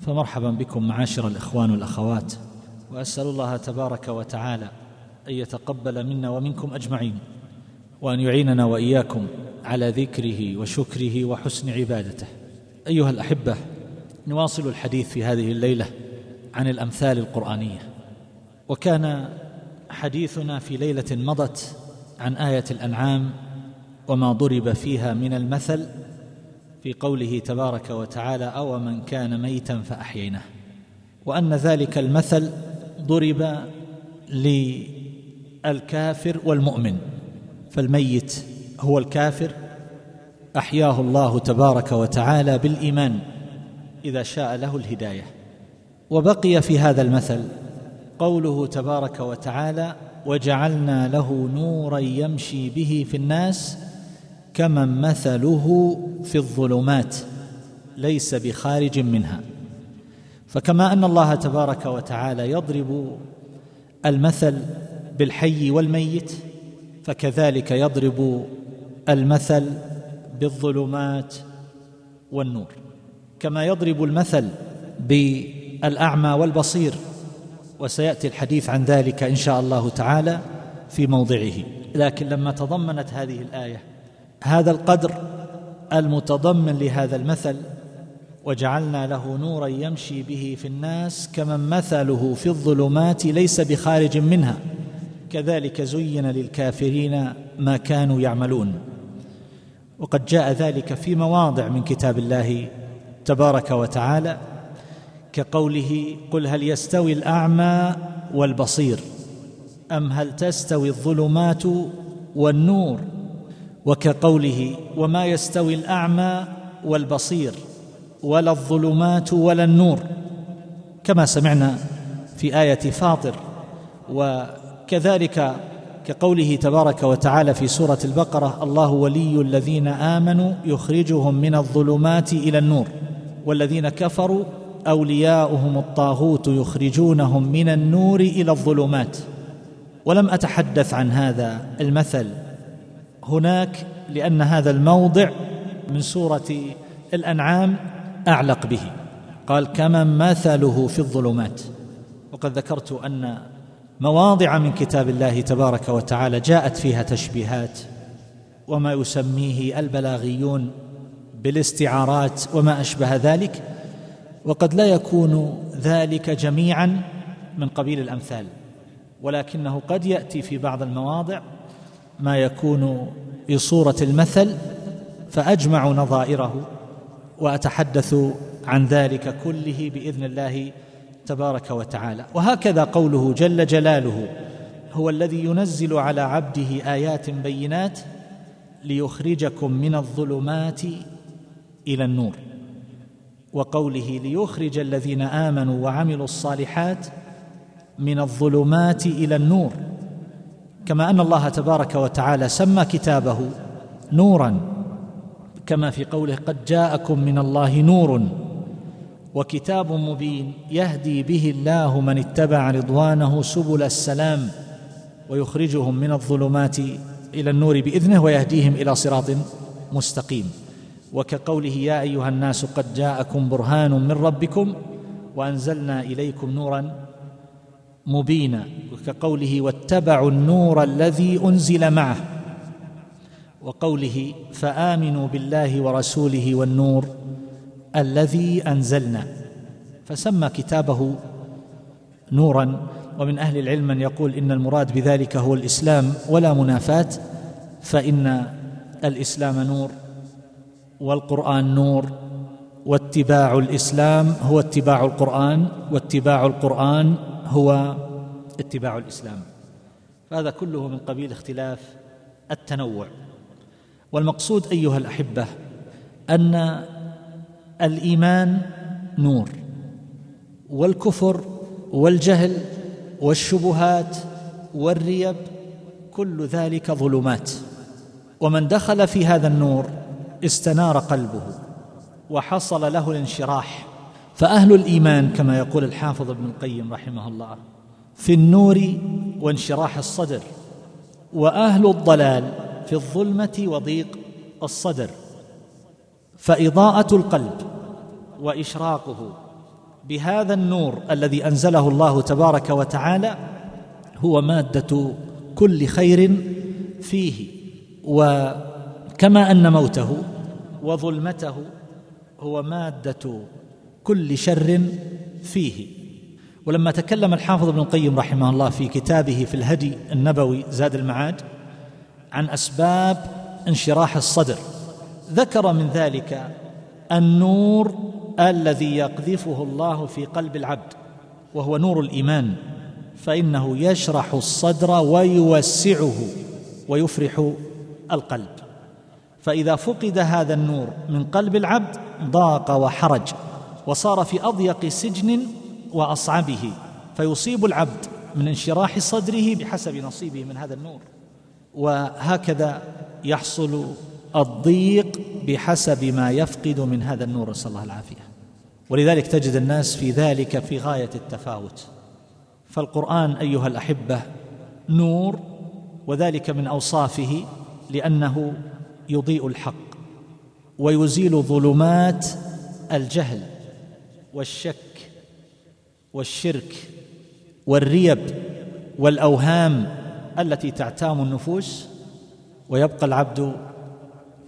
فمرحبا بكم معاشر الإخوان والأخوات وأسأل الله تبارك وتعالى أن يتقبل منا ومنكم أجمعين وأن يعيننا وإياكم على ذكره وشكره وحسن عبادته. أيها الأحبة نواصل الحديث في هذه الليلة عن الأمثال القرآنية. وكان حديثنا في ليلة مضت عن آية الأنعام وما ضرب فيها من المثل في قوله تبارك وتعالى أو من كان ميتا فأحييناه. وأن ذلك المثل ضرب للكافر والمؤمن. فالميت هو الكافر أحياه الله تبارك وتعالى بالإيمان إذا شاء له الهداية. وبقي في هذا المثل قوله تبارك وتعالى وجعلنا له نورا يمشي به في الناس كمن مثله في الظلمات ليس بخارج منها. فكما أن الله تبارك وتعالى يضرب المثل بالحي والميت فكذلك يضرب المثل بالظلمات والنور. كما يضرب المثل بالأعمى والبصير وسيأتي الحديث عن ذلك إن شاء الله تعالى في موضعه. لكن لما تضمنت هذه الآية هذا القدر المتضمن لهذا المثل وجعلنا له نورا يمشي به في الناس كمن مثله في الظلمات ليس بخارج منها. كذلك زين للكافرين ما كانوا يعملون. وقد جاء ذلك في مواضع من كتاب الله تبارك وتعالى كقوله قل هل يستوي الأعمى والبصير؟ أم هل تستوي الظلمات والنور؟ وكقوله وما يستوي الأعمى والبصير ولا الظلمات ولا النور. كما سمعنا في آية فاطر وكذلك كقوله تبارك وتعالى في سورة البقرة الله ولي الذين آمنوا يخرجهم من الظلمات إلى النور. والذين كفروا أولياؤهم الطاغوت يخرجونهم من النور إلى الظلمات. ولم أتحدث عن هذا المثل هناك لأن هذا الموضع من سورة الأنعام أعلق به. قال كمن مثله في الظلمات. وقد ذكرت أن مواضع من كتاب الله تبارك وتعالى جاءت فيها تشبيهات وما يسميه البلاغيون بالاستعارات وما أشبه ذلك وقد لا يكون ذلك جميعا من قبيل الأمثال ولكنه قد يأتي في بعض المواضع ما يكون في صورة المثل فأجمع نظائره وأتحدث عن ذلك كله بإذن الله تبارك وتعالى. وهكذا قوله جل جلاله هو الذي ينزل على عبده آيات بينات ليخرجكم من الظلمات إلى النور. وقوله ليخرج الذين آمنوا وعملوا الصالحات من الظلمات إلى النور كما أن الله تبارك وتعالى سمى كتابه نورا كما في قوله قد جاءكم من الله نور وكتاب مبين يهدي به الله من اتبع رضوانه سبل السلام ويخرجهم من الظلمات إلى النور بإذنه ويهديهم إلى صراط مستقيم. وكقوله يا أيها الناس قد جاءكم برهان من ربكم وأنزلنا إليكم نورا مبينا وكقوله واتبعوا النور الذي أنزل معه وقوله فآمنوا بالله ورسوله والنور الذي أنزلنا. فسمى كتابه نورا ومن أهل العلم من يقول إن المراد بذلك هو الإسلام ولا منافاة فإن الإسلام نور والقرآن نور واتباع الإسلام هو اتباع القرآن واتباع القرآن هو اتباع الإسلام. فهذا كله من قبيل اختلاف التنوع. والمقصود أيها الأحبة أن الإيمان نور والكفر والجهل والشبهات والريب كل ذلك ظلمات. ومن دخل في هذا النور استنار قلبه. وحصل له الانشراح. فأهل الإيمان كما يقول الحافظ ابن القيم رحمه الله في النور وانشراح الصدر وأهل الضلال في الظلمة وضيق الصدر. فإضاءة القلب وإشراقه بهذا النور الذي أنزله الله تبارك وتعالى هو مادة كل خير فيه وكما أن موته وظلمته هو مادة كل شر فيه. ولما تكلم الحافظ ابن القيم رحمه الله في كتابه في الهدي النبوي زاد المعاد عن أسباب انشراح الصدر ذكر من ذلك النور الذي يقذفه الله في قلب العبد وهو نور الإيمان فإنه يشرح الصدر ويوسعه ويفرح القلب. فإذا فقد هذا النور من قلب العبد ضاق وحرج وصار في أضيق سجن وأصعبه فيصيب العبد من انشراح صدره بحسب نصيبه من هذا النور. وهكذا يحصل الضيق بحسب ما يفقد من هذا النور. نسأل الله العافية. ولذلك تجد الناس في ذلك في غاية التفاوت. فالقرآن أيها الأحبة نور وذلك من أوصافه لأنه يضيء الحق ويزيل ظلمات الجهل والشك والشرك والريب والأوهام التي تعتام النفوس ويبقى العبد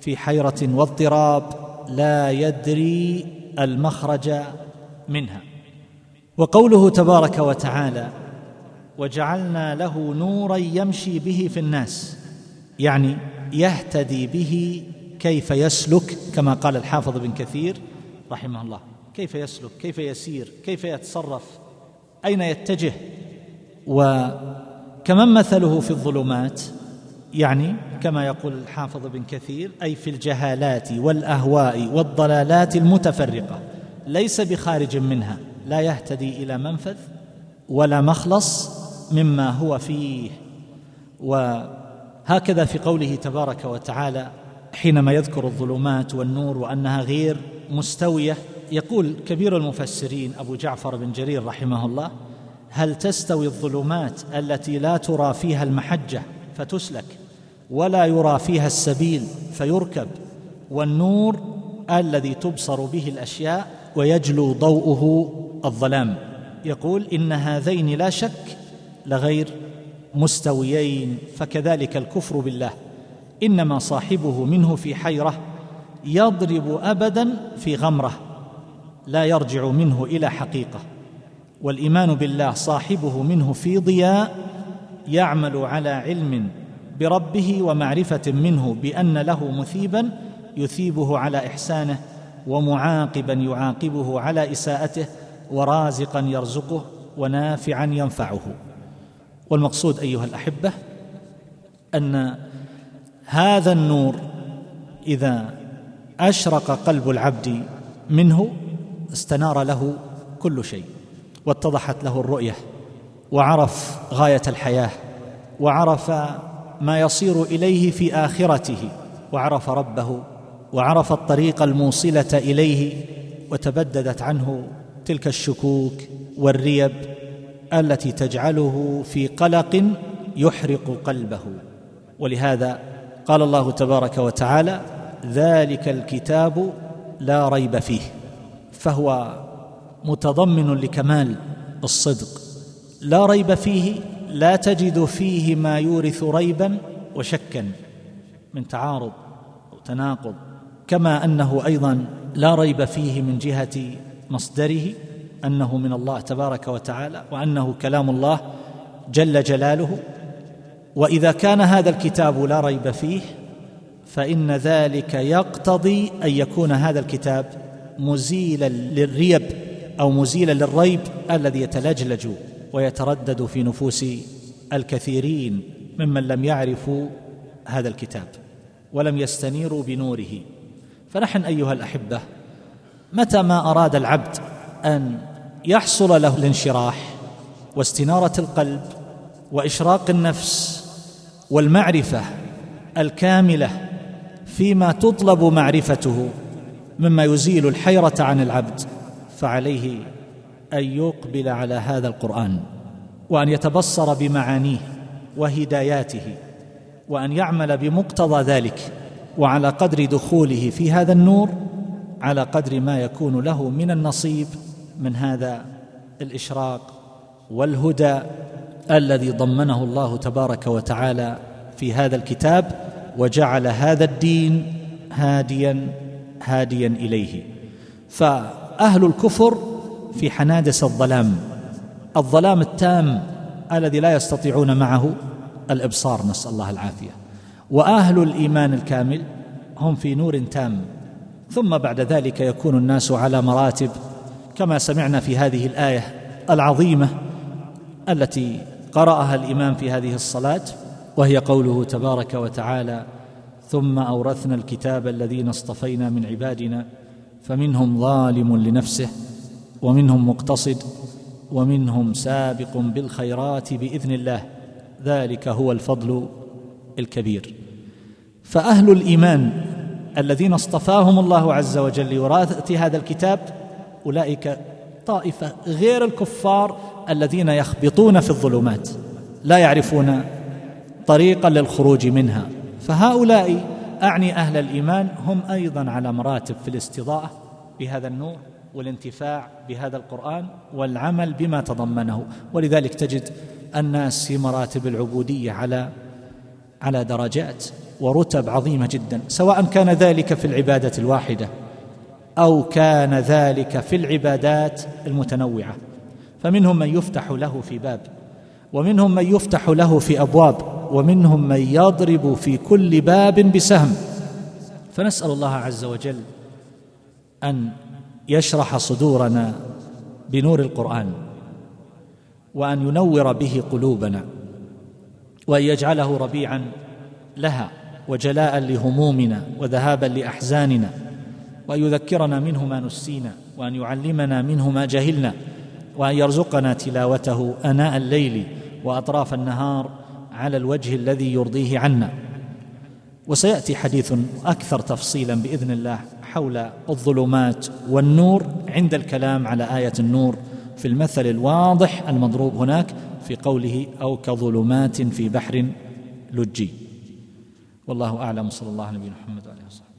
في حيرة واضطراب لا يدري المخرج منها. وقوله تبارك وتعالى وجعلنا له نورا يمشي به في الناس يعني يهتدي به كيف يسلك كما قال الحافظ بن كثير رحمه الله. كيف يسلك كيف يسير كيف يتصرف أين يتجه؟ وكمن مثله في الظلمات؟ يعني كما يقول الحافظ بن كثير أي في الجهالات والأهواء والضلالات المتفرقة ليس بخارج منها لا يهتدي إلى منفذ ولا مخلص مما هو فيه. وهكذا في قوله تبارك وتعالى حينما يذكر الظلمات والنور وأنها غير مستوية يقول كبير المفسرين أبو جعفر بن جرير رحمه الله هل تستوي الظلمات التي لا ترى فيها المحجة فتسلك ولا يرى فيها السبيل فيركب والنور الذي تبصر به الأشياء ويجلو ضوءه الظلام؟ يقول إن هذين لا شك لغير مستويين فكذلك الكفر بالله. إنما صاحبه منه في حيرة يضرب ابدا في غمرة لا يرجع منه إلى حقيقة. والإيمان بالله صاحبه منه في ضياء يعمل على علم بربه ومعرفة منه بأن له مثيبا يثيبه على إحسانه ومعاقبا يعاقبه على إساءته ورازقا يرزقه ونافعا ينفعه. والمقصود أيها الأحبة أن هذا النور إذا أشرق قلب العبد منه استنار له كل شيء واتضحت له الرؤية وعرف غاية الحياة وعرف ما يصير إليه في آخرته وعرف ربه وعرف الطريق الموصلة إليه وتبددت عنه تلك الشكوك والريب التي تجعله في قلق يحرق قلبه. ولهذا قال الله تبارك وتعالى ذلك الكتاب لا ريب فيه. فهو متضمن لكمال الصدق. لا ريب فيه لا تجد فيه ما يورث ريبا وشكا من تعارض أو تناقض. كما أنه أيضا لا ريب فيه من جهة مصدره أنه من الله تبارك وتعالى وأنه كلام الله جل جلاله. وإذا كان هذا الكتاب لا ريب فيه فإن ذلك يقتضي أن يكون هذا الكتاب مزيلا للريب أو مزيلا للريب الذي يتلجلج ويتردد في نفوس الكثيرين ممن لم يعرفوا هذا الكتاب ولم يستنيروا بنوره. فنحن أيها الأحبة متى ما أراد العبد أن يحصل له الانشراح واستنارة القلب وإشراق النفس والمعرفة الكاملة فيما تطلب معرفته مما يزيل الحيرة عن العبد فعليه أن يقبل على هذا القرآن وأن يتبصر بمعانيه وهداياته وأن يعمل بمقتضى ذلك وعلى قدر دخوله في هذا النور على قدر ما يكون له من النصيب من هذا الإشراق والهدى الذي ضمنه الله تبارك وتعالى في هذا الكتاب وجعل هذا الدين هاديا هاديا إليه. فأهل الكفر في حنادس الظلام الظلام التام الذي لا يستطيعون معه الإبصار نسأل الله العافية. وأهل الإيمان الكامل هم في نور تام. ثم بعد ذلك يكون الناس على مراتب كما سمعنا في هذه الآية العظيمة التي قرأها الإمام في هذه الصلاة وهي قوله تبارك وتعالى ثم أورثنا الكتاب الذين اصطفينا من عبادنا فمنهم ظالم لنفسه ومنهم مقتصد ومنهم سابق بالخيرات بإذن الله ذلك هو الفضل الكبير. فأهل الإيمان الذين اصطفاهم الله عز وجل لوراثه هذا الكتاب أولئك طائفة غير الكفار الذين يخبطون في الظلمات لا يعرفون طريقا للخروج منها. فهؤلاء أعني أهل الإيمان هم أيضا على مراتب في الاستضاءة بهذا النور والانتفاع بهذا القرآن والعمل بما تضمنه. ولذلك تجد الناس في مراتب العبودية على على درجات ورتب عظيمة جدا سواء كان ذلك في العبادة الواحدة أو كان ذلك في العبادات المتنوعة. فمنهم من يفتح له في باب ومنهم من يفتح له في أبواب ومنهم من يضرب في كل باب بسهم. فنسأل الله عز وجل أن يشرح صدورنا بنور القرآن وأن ينور به قلوبنا وأن يجعله ربيعا لها وجلاء لهمومنا وذهابا لأحزاننا. وان يذكرنا منه ما نسينا وأن يعلمنا منه ما جهلنا وأن يرزقنا تلاوته آناء الليل وأطراف النهار على الوجه الذي يرضيه عنا. وسيأتي حديث أكثر تفصيلا بإذن الله حول الظلمات والنور عند الكلام على آية النور في المثل الواضح المضروب هناك في قوله أو كظلمات في بحر لجي. والله أعلم صلى الله على نبينا محمد وعلى آله وصحبه.